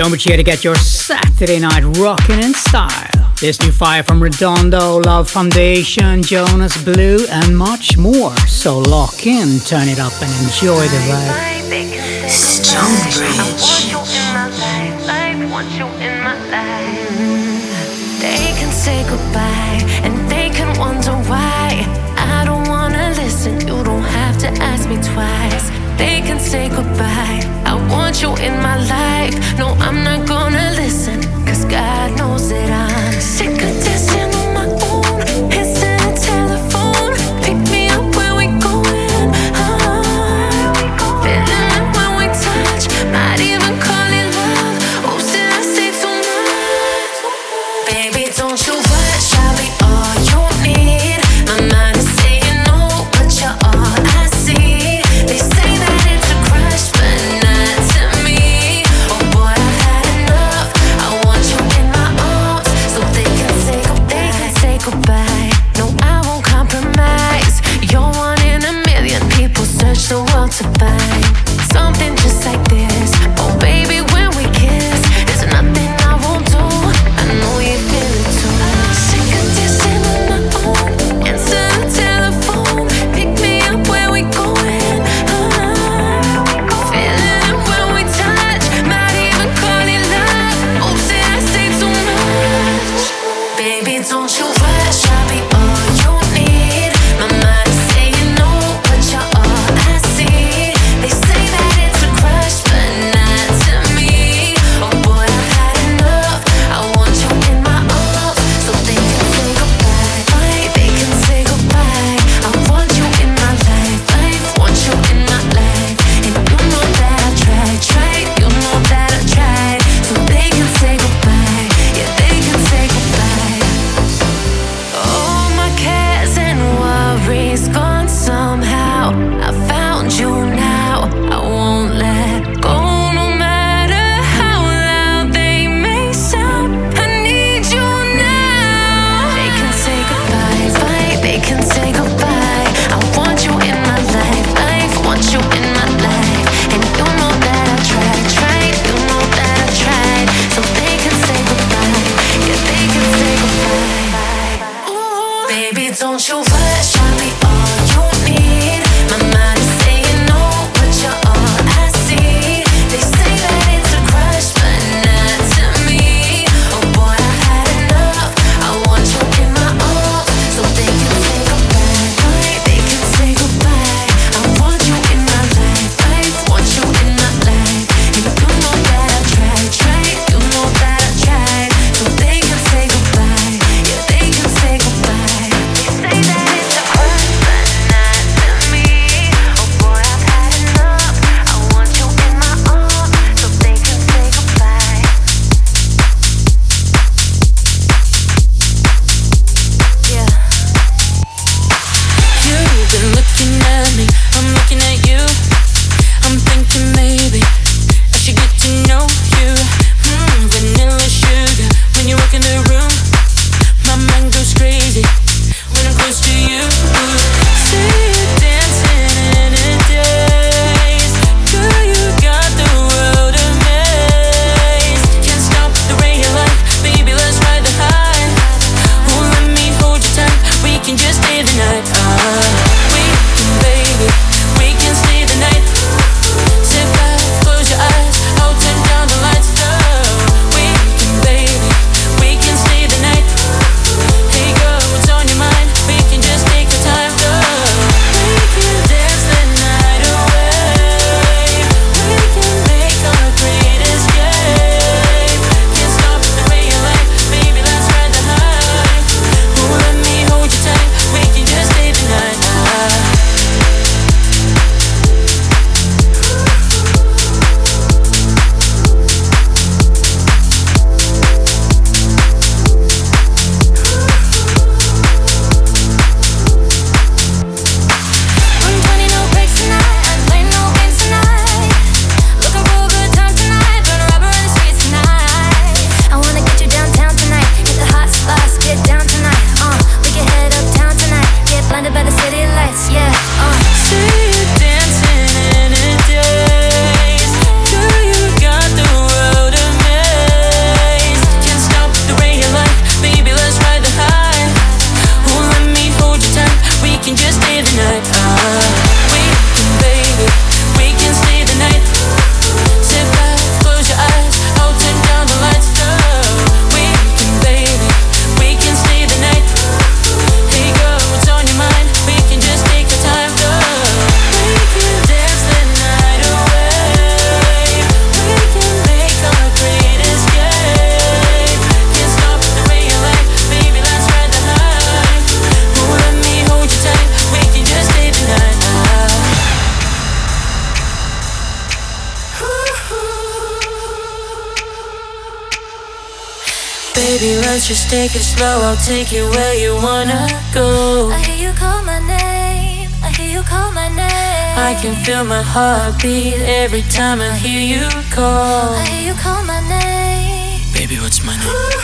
Stonebridge here to get your Saturday night rocking in style. This new fire from Redondo, Love Foundation, Jonas Blue, and much more. So lock in, turn it up, and enjoy the ride. Stonebridge. They can say goodbye, and they can wonder why. I don't wanna listen, you don't have to ask me twice. They can say goodbye want you in my life. No, I'm not gonna listen, cause God knows that I. Let's just take it slow. I'll take you where you wanna go. I hear you call my name. I hear you call my name. I can feel my heartbeat every time I hear you call. I hear you call my name. Baby, what's my name? Oh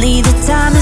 Finally, the time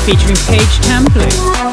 featuring Page Template.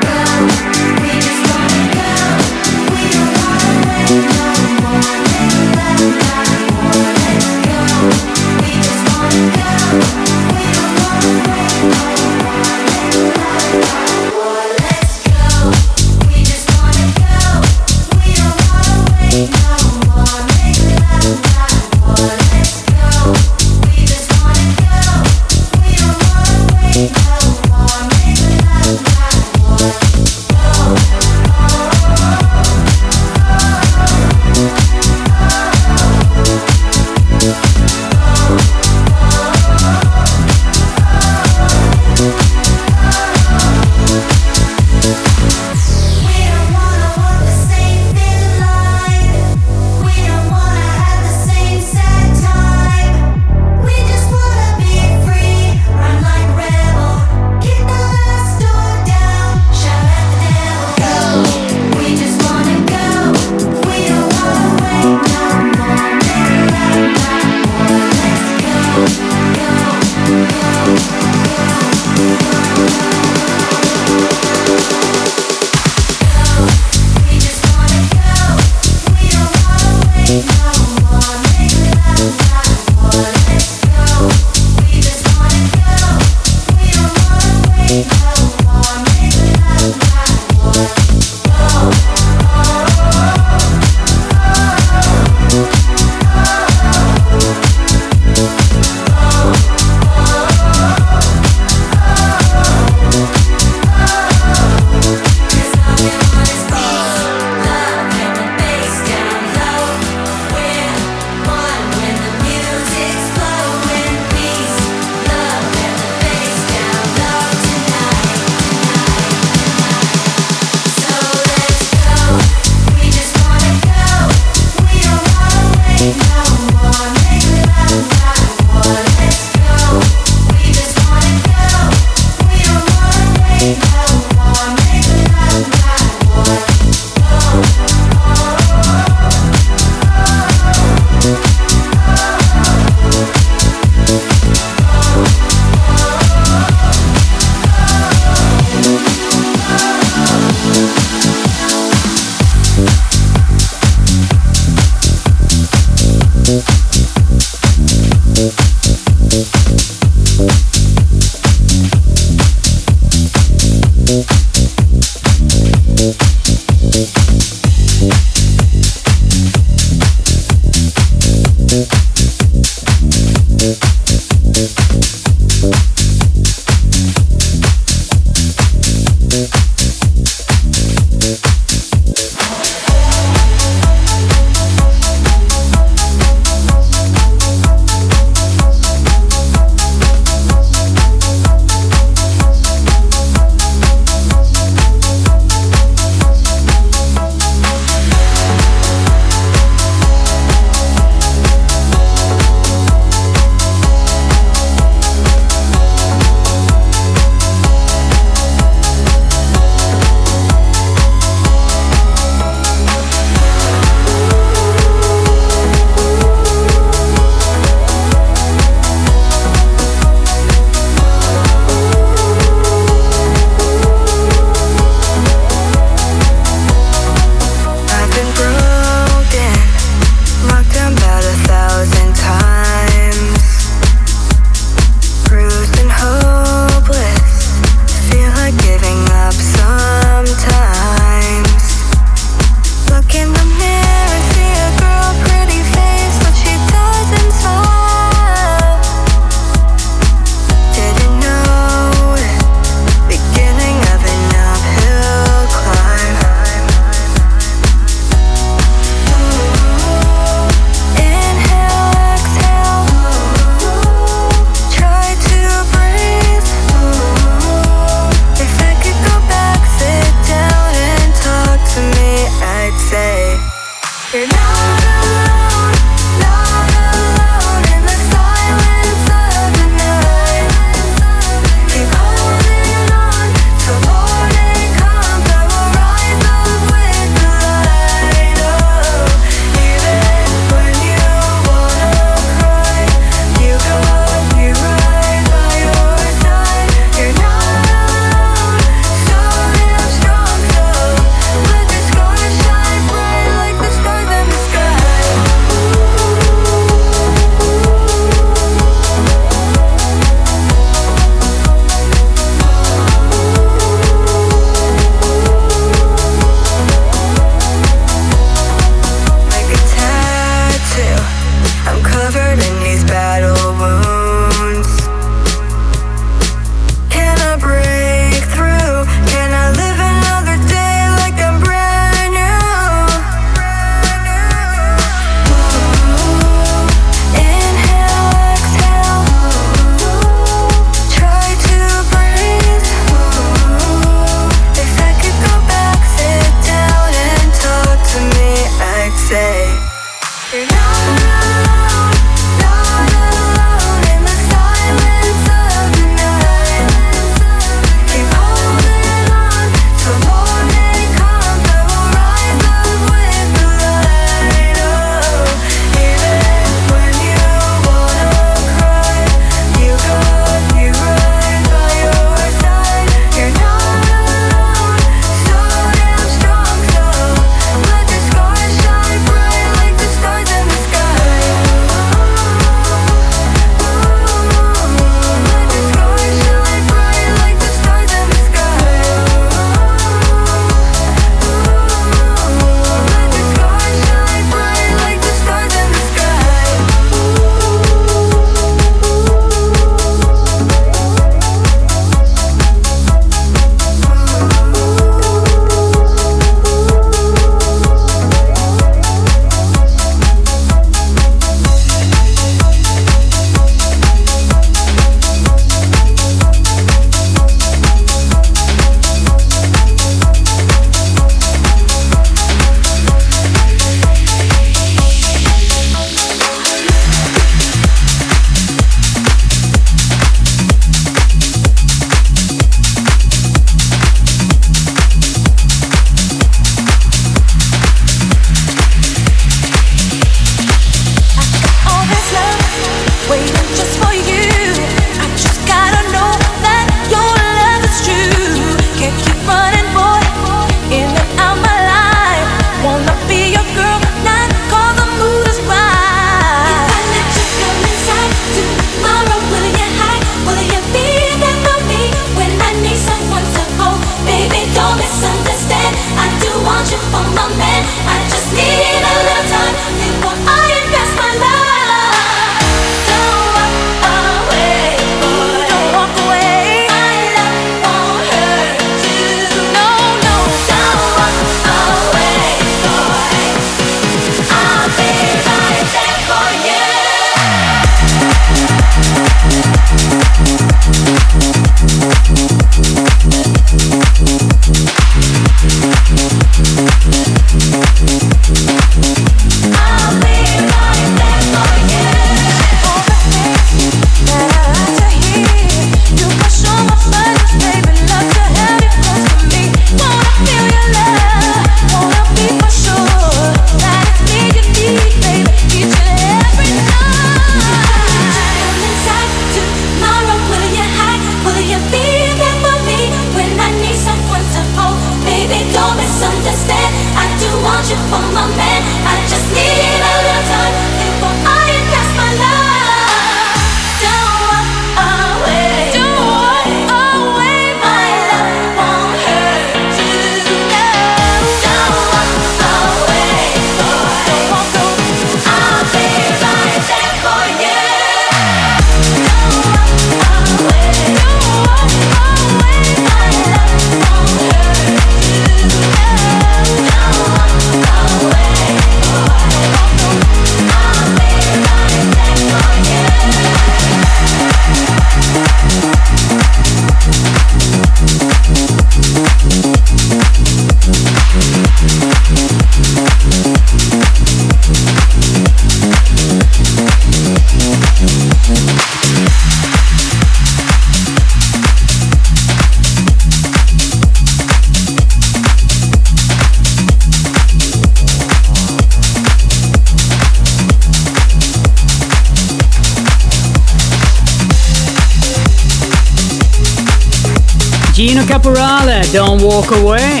Don't Walk Away.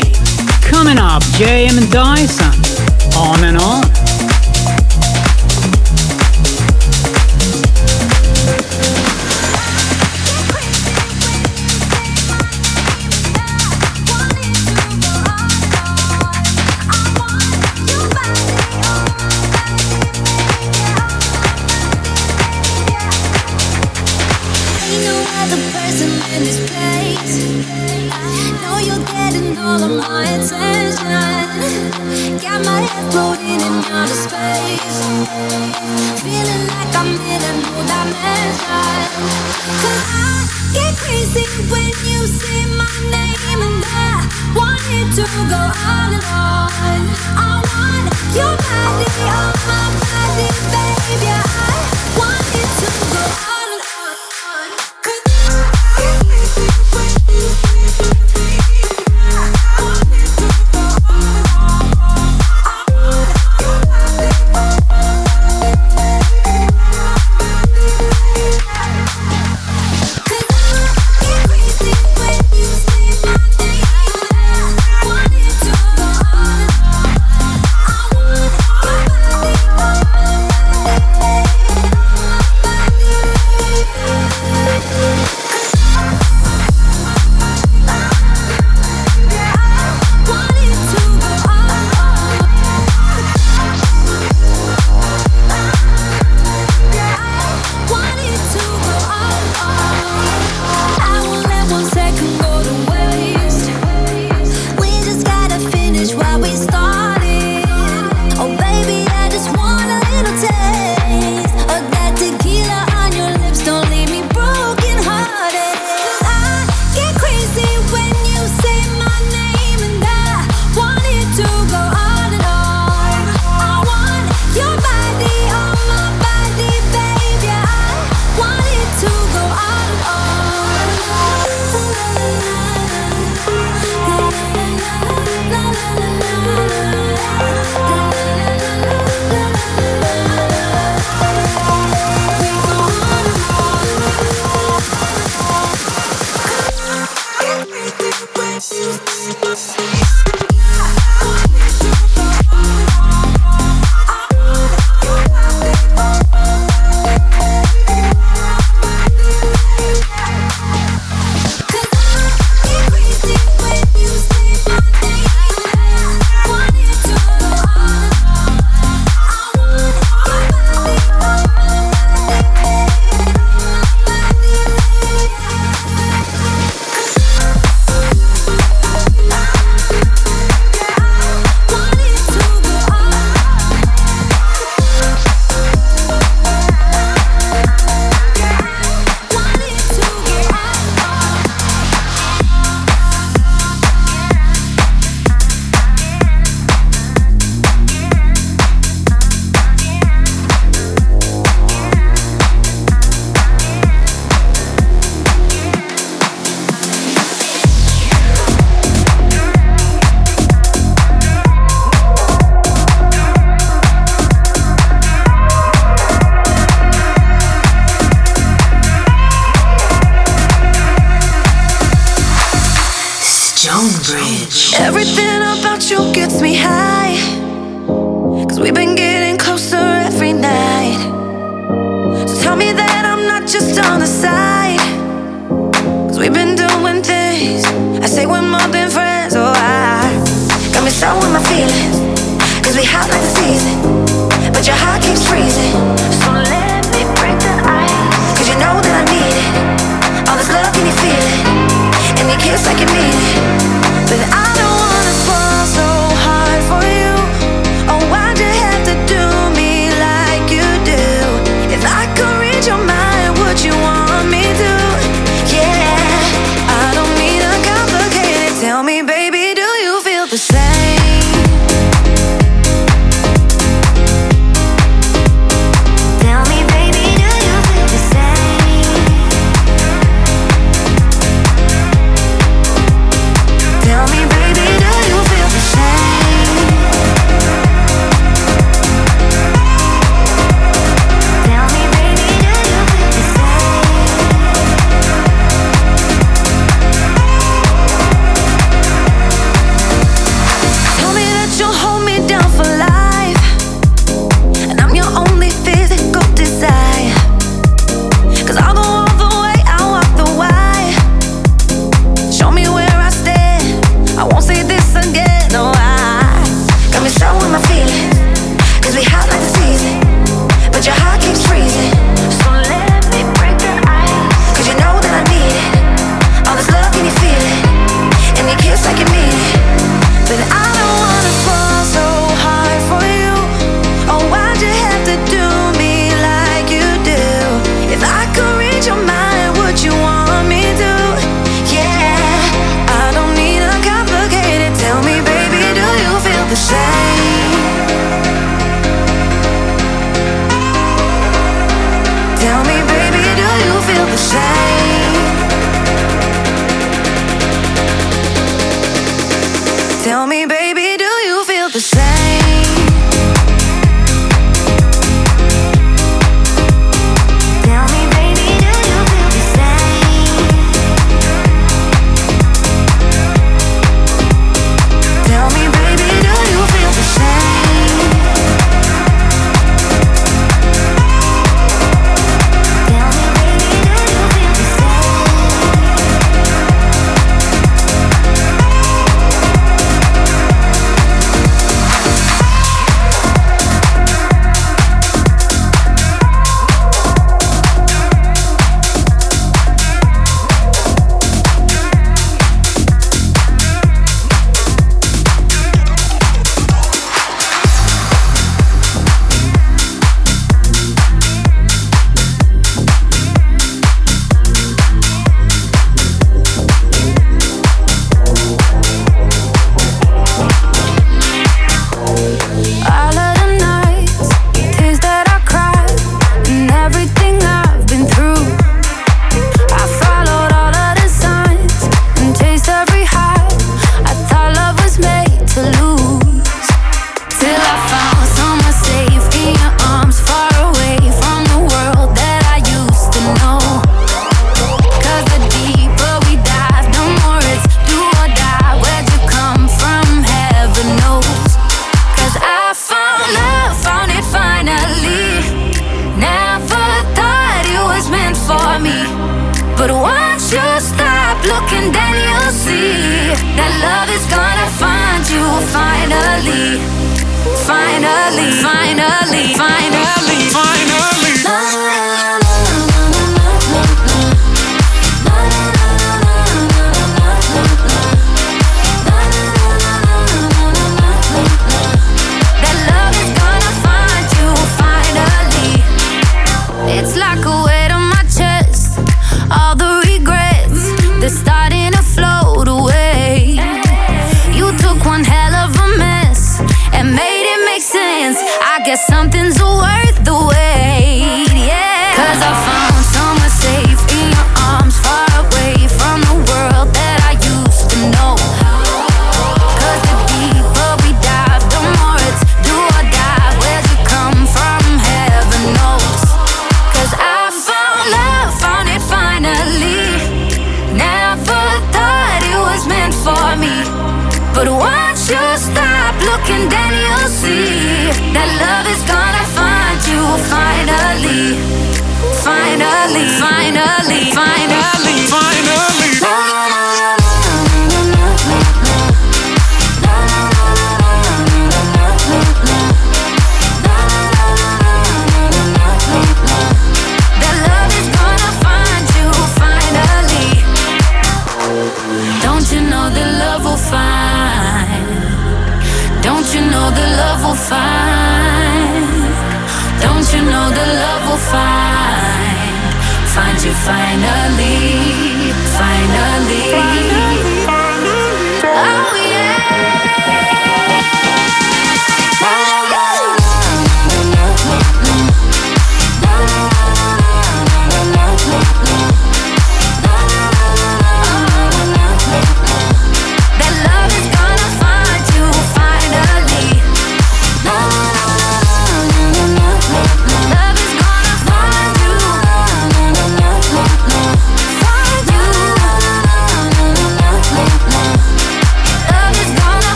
Coming up, JM and Dyson. On and on.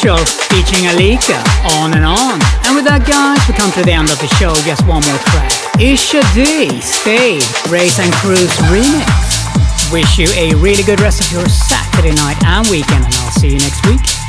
Punctual featuring Alika, On and On. And with that, guys, we come to the end of the show. Just one more track. Isha D, Stay, Race and Cruise remix. Wish you a really good rest of your Saturday night and weekend, and I'll see you next week.